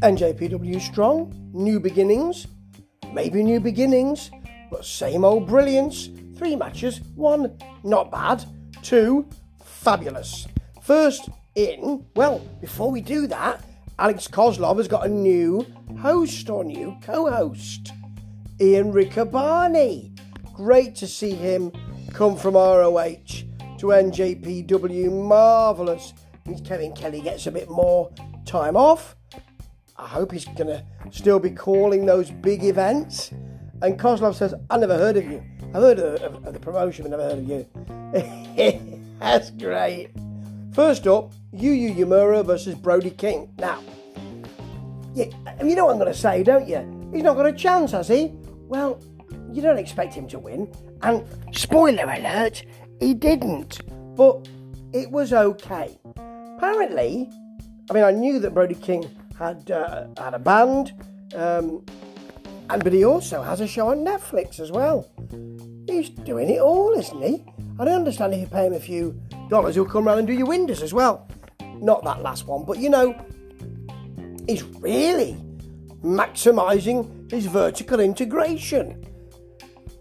NJPW strong, new beginnings, maybe new beginnings, but same old brilliance. Three matches, one not bad, two fabulous. First in, well, before we do that, Alex Koslov has got a new host or new co host, Ian Riccaboni. Great to see him come from ROH to NJPW. Marvellous. Kevin Kelly gets a bit more time off. I hope he's going to still be calling those big events. And Koslov says, I never heard of you. I've heard of, of, of the promotion, but never heard of you. That's great. First up, Yuya Uemura versus Brody King. Now, yeah, you know what I'm going to say, don't you? He's not got a chance, has he? Well, you don't expect him to win. And spoiler alert, he didn't. But it was okay. Apparently, I mean, I knew that Brody King had uh, had a band, um, and but he also has a show on Netflix as well. He's doing it all, isn't he? I don't understand if you pay him a few dollars, he'll come round and do your windows as well. Not that last one, but you know, he's really maximising his vertical integration.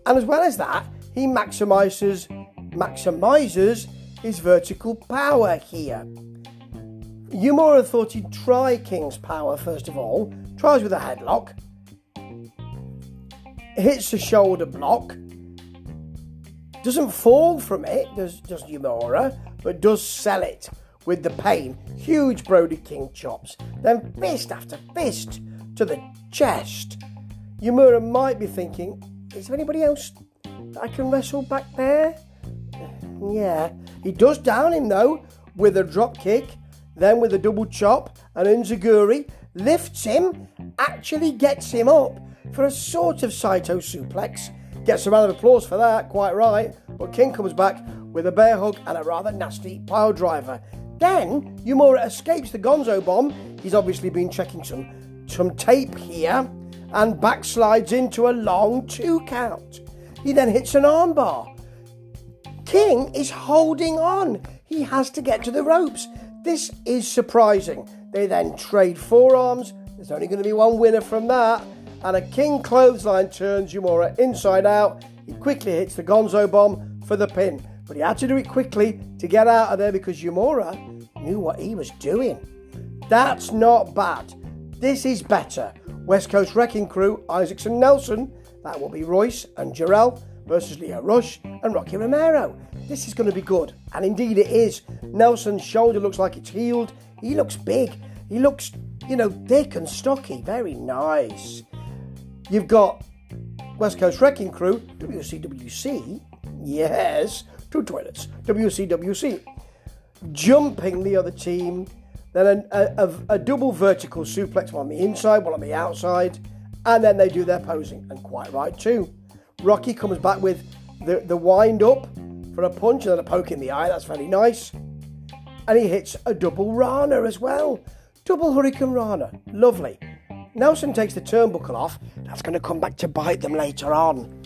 And as well as that, he maximises maximizes his vertical power here. Yumura thought he'd try King's power first of all, tries with a headlock, hits a shoulder block, doesn't fall from it, does, does Yumura, but does sell it with the pain. Huge Brody King chops, then fist after fist to the chest. Yumura might be thinking, is there anybody else that I can wrestle back there? Yeah, he does down him though with a drop kick, then with a double chop, and Enzuigiri lifts him, actually gets him up for a sort of Saito suplex. Gets a round of applause for that, quite right. But King comes back with a bear hug and a rather nasty pile driver. Then Yumura escapes the Gonzo bomb. He's obviously been checking some some tape here and backslides into a long two count. He then hits an armbar. King is holding on. He has to get to the ropes. This is surprising. They then trade forearms. There's only going to be one winner from that. And a King clothesline turns Yumura inside out. He quickly hits the Gonzo bomb for the pin. But he had to do it quickly to get out of there because Yumura knew what he was doing. That's not bad. This is better. West Coast Wrecking Crew, Isaacson Nelson. That will be Royce and Jorel versus Lio Rush and Rocky Romero. This is going to be good, and indeed it is. Nelson's shoulder looks like it's healed. He looks big. He looks, you know, thick and stocky. Very nice. You've got West Coast Wrecking Crew, WCWC. Yes, two toilets. WCWC. Jumping the other team. Then a, a, a double vertical suplex, one on the inside, one on the outside. And then they do their posing, and quite right too. Rocky comes back with the, the wind up for a punch and then a poke in the eye. That's very nice. And he hits a double Rana as well. Double Hurricane Rana. Lovely. Nelson takes the turnbuckle off. That's going to come back to bite them later on.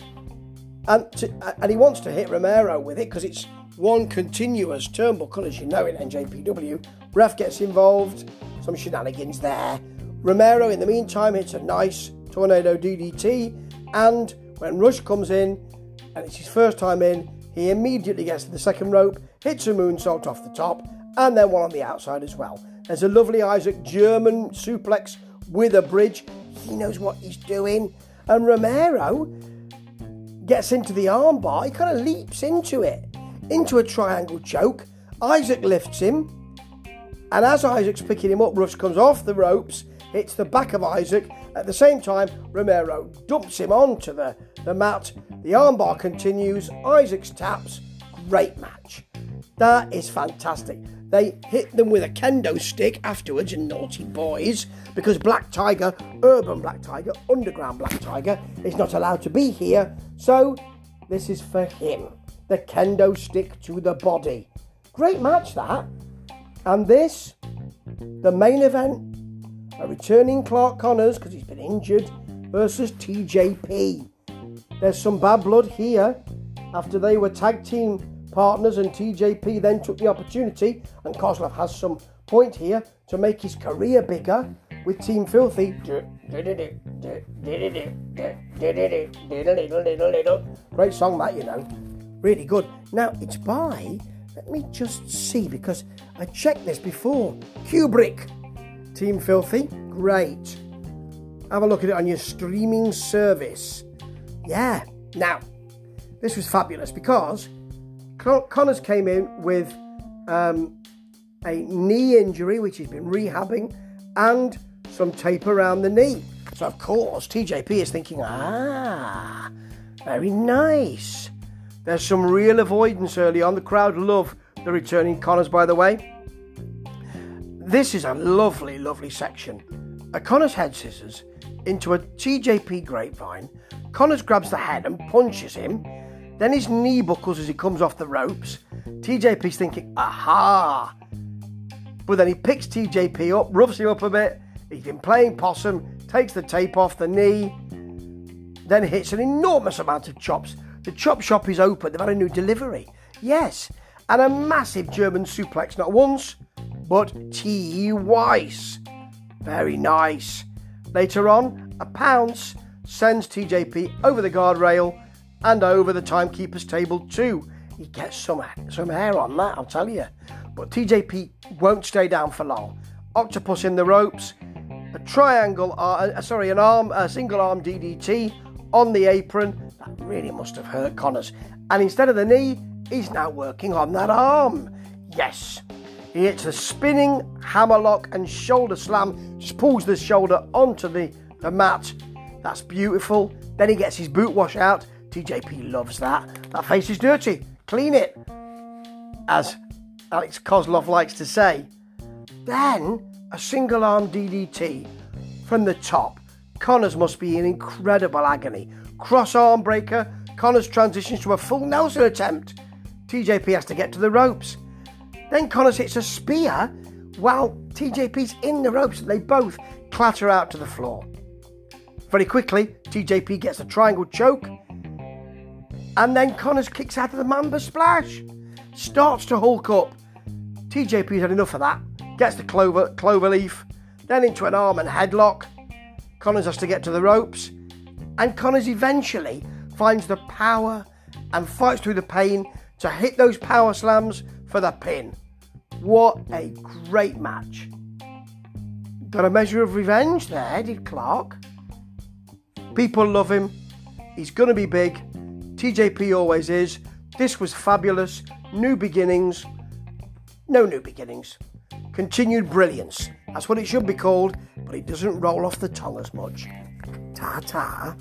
And, to, uh, and he wants to hit Romero with it because it's one continuous turnbuckle, as you know in NJPW. Ref gets involved. Some shenanigans there. Romero, in the meantime, hits a nice tornado DDT. And when Rush comes in, and it's his first time in, he immediately gets to the second rope, hits a moonsault off the top, and then one on the outside as well. There's a lovely Isaac German suplex with a bridge. He knows what he's doing. And Romero gets into the armbar. He kind of leaps into it, into a triangle choke. Isaac lifts him. And as Isaac's picking him up, Rush comes off the ropes, hits the back of Isaac. At the same time, Romero dumps him onto the, the mat. The armbar continues. Isaac's taps. Great match. That is fantastic. They hit them with a kendo stick afterwards, and naughty boys, because Black Tiger, Urban Black Tiger, Underground Black Tiger, is not allowed to be here. So this is for him. The kendo stick to the body. Great match that. And this, the main event, a returning Clark Connors because he's been injured versus TJP. There's some bad blood here after they were tag team partners and TJP then took the opportunity and Koslov has some point here to make his career bigger with Team Filthy. Great song, that, you know. Really good. Now, it's by, let me just see, because I checked this before. Kubrick. Team Filthy. Great. Have a look at it on your streaming service. Yeah. Now, this was fabulous because Con- Connors came in with um, a knee injury, which he's been rehabbing, and some tape around the knee. So, of course, TJP is thinking, ah, very nice. There's some real avoidance early on. The crowd love the returning Connors, by the way. This is a lovely, lovely section. A Connors head scissors into a TJP grapevine. Connors grabs the head and punches him. Then his knee buckles as he comes off the ropes. TJP's thinking, aha! But then he picks TJP up, roughs him up a bit. He's been playing possum, takes the tape off the knee, then hits an enormous amount of chops. The chop shop is open, they've had a new delivery. Yes, and a massive German suplex, not once, but twice. Very nice. Later on, a pounce sends TJP over the guardrail and over the timekeeper's table too. He gets some some hair on that, I'll tell you. But TJP won't stay down for long. Octopus in the ropes, a triangle, uh, uh, sorry, an arm, a single arm DDT on the apron. That really must have hurt Connors. And instead of the knee, he's now working on that arm. Yes. He hits a spinning hammerlock and shoulder slam, just pulls the shoulder onto the, the mat. That's beautiful. Then he gets his boot wash out. TJP loves that. That face is dirty. Clean it. As Alex Koslov likes to say. Then a single arm DDT from the top. Connors must be in incredible agony. Cross arm breaker. Connors transitions to a full Nelson attempt. TJP has to get to the ropes. Then Connors hits a spear while TJP's in the ropes they both clatter out to the floor. Very quickly, TJP gets a triangle choke and then Connors kicks out of the Mamba Splash. Starts to hulk up. TJP's had enough of that. Gets the clover, clover leaf, then into an arm and headlock. Connors has to get to the ropes. And Connors eventually finds the power and fights through the pain to hit those power slams for the pin. What a great match. Got a measure of revenge there, did Clark. People love him. He's going to be big. TJP always is. This was fabulous. New beginnings. No new beginnings. Continued brilliance. That's what it should be called, but it doesn't roll off the tongue as much. Ta ta.